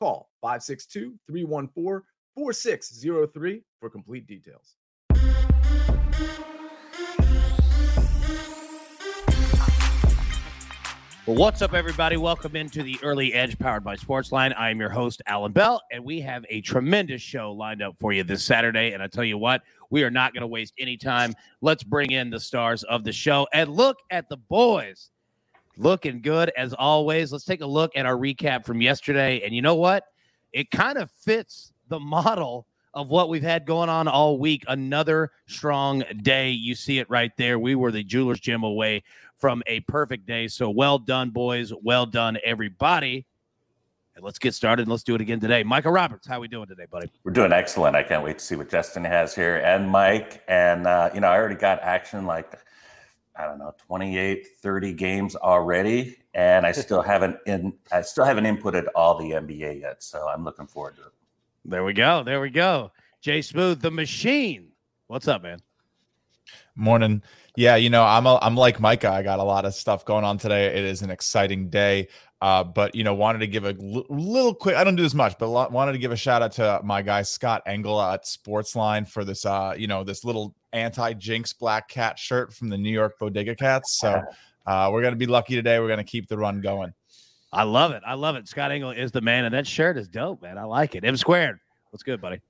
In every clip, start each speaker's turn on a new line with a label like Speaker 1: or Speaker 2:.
Speaker 1: Call 562 314 4603 for complete details.
Speaker 2: Well, what's up, everybody? Welcome into the Early Edge powered by Sportsline. I am your host, Allan Bell, and we have a tremendous show lined up for you this Saturday. And I tell you what, we are not going to waste any time. Let's bring in the stars of the show and look at the boys. Looking good as always. Let's take a look at our recap from yesterday. And you know what? It kind of fits the model of what we've had going on all week. Another strong day. You see it right there. We were the Jewelers Gym away from a perfect day. So well done, boys. Well done, everybody. And let's get started. and Let's do it again today. Micah Roberts, how are we doing today, buddy?
Speaker 3: We're doing excellent. I can't wait to see what Justin has here and Mike. And, uh, you know, I already got action like, I don't know, 28, 30 games already. And I still haven't in I still haven't inputted all the NBA yet. So I'm looking forward to it.
Speaker 2: There we go. There we go. Jay Smooth, the machine. What's up, man?
Speaker 4: Morning. Yeah, you know, I'm a, I'm like Micah. I got a lot of stuff going on today. It is an exciting day. Uh, but you know, wanted to give a l- little quick. I don't do this much, but lo- wanted to give a shout out to my guy Scott Engel at Sportsline for this. Uh, you know, this little anti Jinx black cat shirt from the New York Bodega Cats. So uh, we're gonna be lucky today. We're gonna keep the run going.
Speaker 2: I love it. I love it. Scott Engel is the man, and that shirt is dope, man. I like it. M squared. What's good, buddy?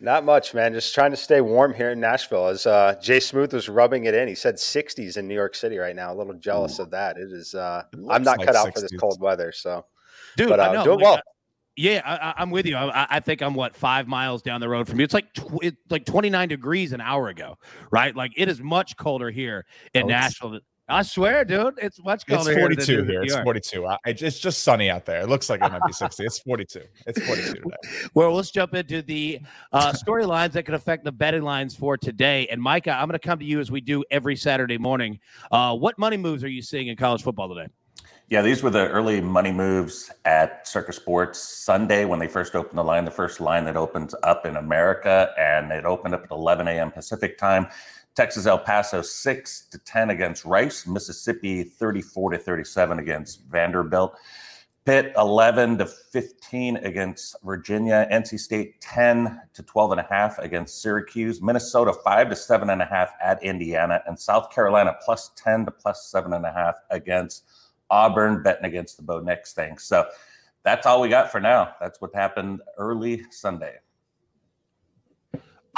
Speaker 5: Not much, man. Just trying to stay warm here in Nashville. As uh, Jay Smooth was rubbing it in, he said 60s in New York City right now. A little jealous Ooh. of that. It is. Uh, it I'm not like cut 60s. out for this cold weather, so.
Speaker 2: Dude, but, uh, I know. Doing like, well. Yeah, I, am with you. I, I, think I'm what five miles down the road from you. It's like tw- it's like 29 degrees an hour ago, right? Like it is much colder here in oh, Nashville. I swear, dude, it's much colder.
Speaker 4: It's 42 here. here. It's 42. I, it's just sunny out there. It looks like it might be 60. It's 42. It's 42 today.
Speaker 2: Well, let's jump into the uh, storylines that could affect the betting lines for today. And Micah, I'm going to come to you as we do every Saturday morning. Uh, what money moves are you seeing in college football today?
Speaker 3: Yeah, these were the early money moves at Circa Sports Sunday when they first opened the line, the first line that opens up in America, and it opened up at 11 a.m. Pacific time. Texas El Paso 6 to 10 against Rice, Mississippi 34 to 37 against Vanderbilt. Pitt 11 to 15 against Virginia, NC State 10 to 12 and a half against Syracuse, Minnesota 5 to 7 and a half at Indiana, and South Carolina plus 10 to plus 7 and a half against Auburn, betting against the Bo Nix thing. So that's all we got for now. That's what happened early Sunday.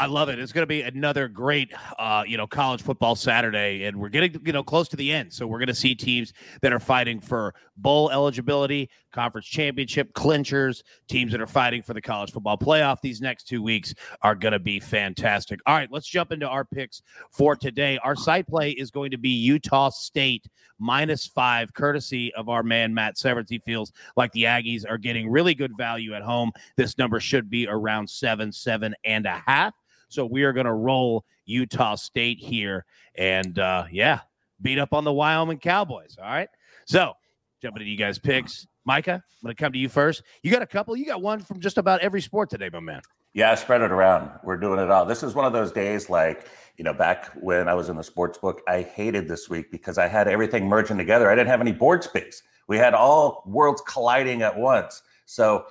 Speaker 2: I love it. It's going to be another great, uh, you know, college football Saturday, and we're getting, you know, close to the end. So we're going to see teams that are fighting for bowl eligibility, conference championship clinchers, teams that are fighting for the college football playoff. These next two weeks are going to be fantastic. All right, let's jump into our picks for today. Our site play is going to be Utah State minus five, courtesy of our man Matt Severance. He feels like the Aggies are getting really good value at home. This number should be around seven, seven and a half. So we are going to roll Utah State here and uh, yeah, beat up on the Wyoming Cowboys. All right. So jumping into you guys' picks. Micah, I'm going to come to you first. You got a couple. You got one from just about every sport today, my man.
Speaker 3: Yeah, spread it around. We're doing it all. This is one of those days like, you know, back when I was in the sports book, I hated this week because I had everything merging together. I didn't have any board space. We had all worlds colliding at once. So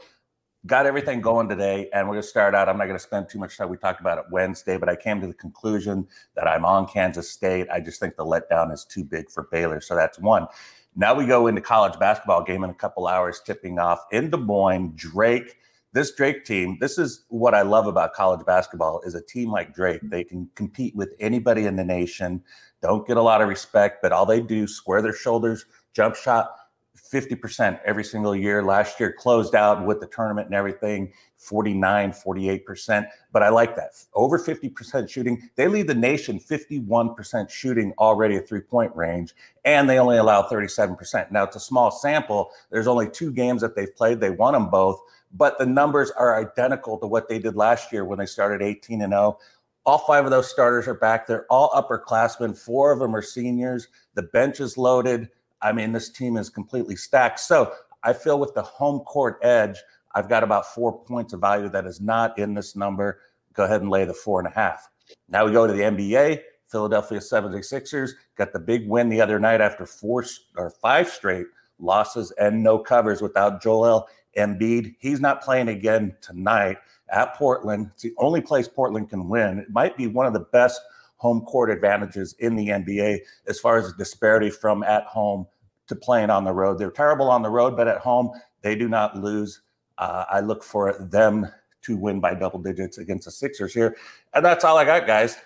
Speaker 3: got everything going today and we're going to start out. I'm not going to spend too much time we talked about it wednesday but i came to the conclusion that i'm on kansas state. I just think the letdown is too big for baylor so that's one. Now we go into college basketball game in a couple hours tipping off in des moines. Drake this drake team this is what i love about college basketball is a team like drake they can compete with anybody in the nation don't get a lot of respect but all they do square their shoulders jump shot 50% every single year. Last year closed out with the tournament and everything, 49, 48%. But I like that. Over 50% shooting. They lead the nation 51% shooting already at three point range, and they only allow 37%. Now, it's a small sample. There's only two games that they've played. They won them both, but the numbers are identical to what they did last year when they started 18 and 0. All five of those starters are back. They're all upperclassmen. Four of them are seniors. The bench is loaded. I mean, this team is completely stacked. So I feel with the home court edge, I've got about four points of value that is not in this number. Go ahead and lay the four and a half. Now we go to the NBA. Philadelphia 76ers got the big win the other night after four or five straight losses and no covers without Joel Embiid. He's not playing again tonight at Portland. It's the only place Portland can win. It might be one of the best home court advantages in the NBA as far as the disparity from at home to playing on the road. They're terrible on the road, but at home, they do not lose. Uh, I look for them to win by double digits against the Sixers here. And that's all I got, guys.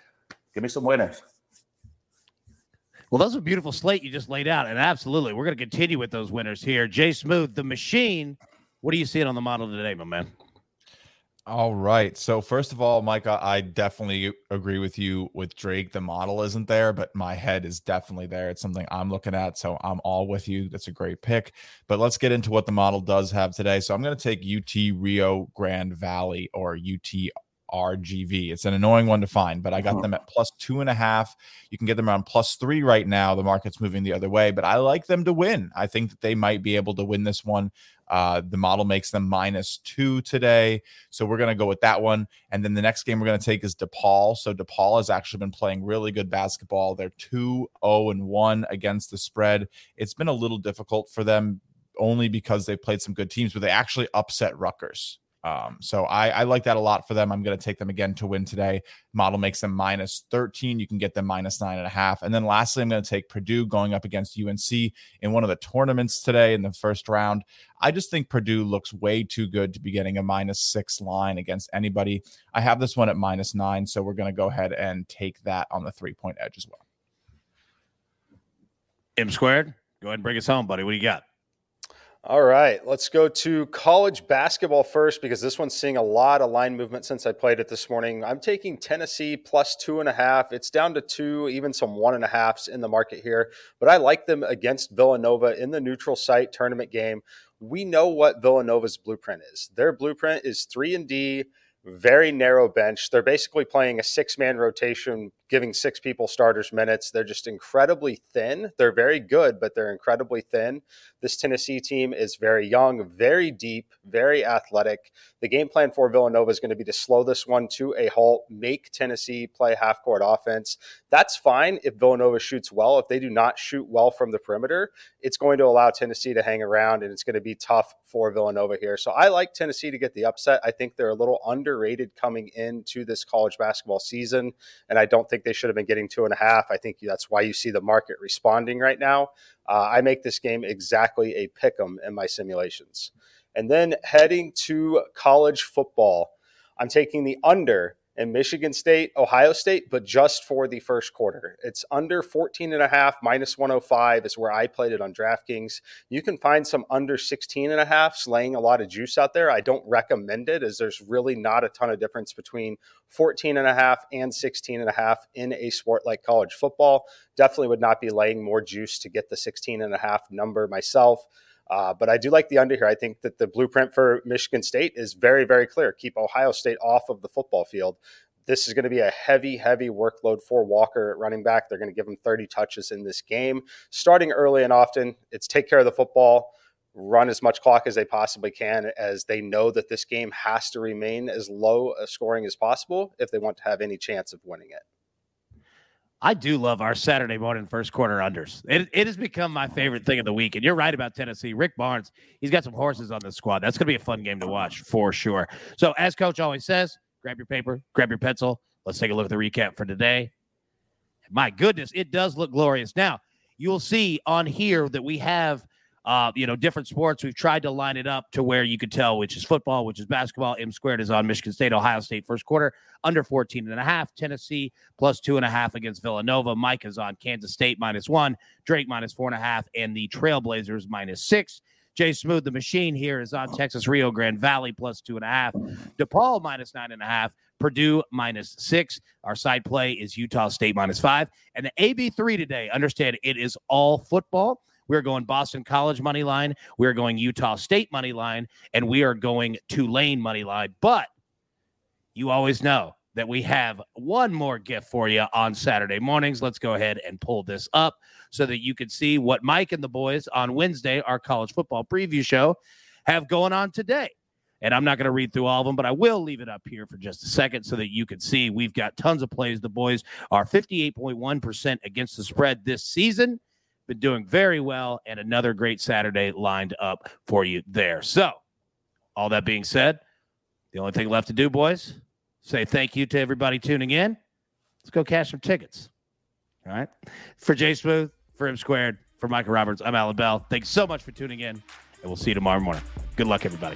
Speaker 3: Give me some winners.
Speaker 2: Well, those are beautiful slate you just laid out. And absolutely, we're going to continue with those winners here. Jay Smooth, the machine. What are you seeing on the model today, my man?
Speaker 4: All right. So first of all, Micah, I definitely agree with you with Drake. The model isn't there, but my head is definitely there. It's something I'm looking at. So I'm all with you. That's a great pick. But let's get into what the model does have today. So I'm going to take UT Rio Grande Valley or UT RGV. It's an annoying one to find, but I got them at plus two and a half. You can get them around plus three right now. The market's moving the other way, but I like them to win. I think that they might be able to win this one. Uh, the model makes them minus two today. So we're going to go with that one. And then the next game we're going to take is DePaul. So DePaul has actually been playing really good basketball. They're 2 0 and 1 against the spread. It's been a little difficult for them only because they played some good teams, but they actually upset Rutgers. Um, so I, I, like that a lot for them. I'm going to take them again to win today. Model makes them minus 13. You can get them minus nine and a half. And then lastly, I'm going to take Purdue going up against UNC in one of the tournaments today in the first round. I just think Purdue looks way too good to be getting a minus six line against anybody. I have this one at minus nine. So we're going to go ahead and take that on the three point edge as well.
Speaker 2: M squared, go ahead and bring us home, buddy. What do you got?
Speaker 5: All right, let's go to college basketball first because this one's seeing a lot of line movement since I played it this morning. I'm taking Tennessee plus two and a half. It's down to two, even some one and a halfs in the market here, but I like them against Villanova in the neutral site tournament game. We know what Villanova's blueprint is. Their blueprint is three and D very narrow bench. They're basically playing a six man rotation, giving six people starters minutes. They're just incredibly thin. They're very good, but they're incredibly thin. This Tennessee team is very young, very deep, very athletic. The game plan for Villanova is going to be to slow this one to a halt, make Tennessee play half court offense. That's fine if Villanova shoots well. If they do not shoot well from the perimeter, it's going to allow Tennessee to hang around and it's going to be tough for Villanova here. So I like Tennessee to get the upset. I think they're a little underrated coming into this college basketball season. And I don't think they should have been getting two and a half. I think that's why you see the market responding right now. Uh, I make this game exactly a pick 'em in my simulations. And then heading to college football, I'm taking the under in Michigan State, Ohio State, but just for the first quarter. It's under 14 and a half, minus 105 is where I played it on DraftKings. You can find some under 16 and a half slaying a lot of juice out there. I don't recommend it as there's really not a ton of difference between 14 and a half and 16 and a half in a sport like college football. Definitely would not be laying more juice to get the 16 and a half number myself. Uh, but I do like the under here. I think that the blueprint for Michigan State is very, very clear. Keep Ohio State off of the football field. This is going to be a heavy, heavy workload for Walker at running back. They're going to give him 30 touches in this game. Starting early and often, it's take care of the football, run as much clock as they possibly can, as they know that this game has to remain as low a scoring as possible if they want to have any chance of winning it.
Speaker 2: I do love our Saturday morning first quarter unders. It, it has become my favorite thing of the week. And you're right about Tennessee. Rick Barnes, he's got some horses on the squad. That's going to be a fun game to watch for sure. So, as coach always says, grab your paper, grab your pencil. Let's take a look at the recap for today. My goodness, it does look glorious. Now, you'll see on here that we have uh, you know, different sports. We've tried to line it up to where you could tell which is football, which is basketball. M squared is on Michigan State, Ohio State first quarter, under 14 and a half. Tennessee plus two and a half against Villanova. Mike is on Kansas State minus one, Drake minus four and a half, and the Trailblazers minus six. Jay Smooth, the machine here, is on Texas Rio Grande Valley plus two and a half. DePaul minus nine and a half. Purdue minus six. Our side play is Utah State minus five. And the AB3 today, understand it is all football. We're going Boston College money line. We're going Utah State money line. And we are going Tulane money line. But you always know that we have one more gift for you on Saturday mornings. Let's go ahead and pull this up so that you can see what Mike and the boys on Wednesday, our college football preview show, have going on today. And I'm not going to read through all of them, but I will leave it up here for just a second so that you can see we've got tons of plays. The boys are 58.1% against the spread this season. Been doing very well, and another great Saturday lined up for you there. So, all that being said, the only thing left to do, boys, say thank you to everybody tuning in. Let's go cash some tickets. All right. For Jay Smooth, for M Squared, for Micah Roberts, I'm Allan Bell. Thanks so much for tuning in, and we'll see you tomorrow morning. Good luck, everybody.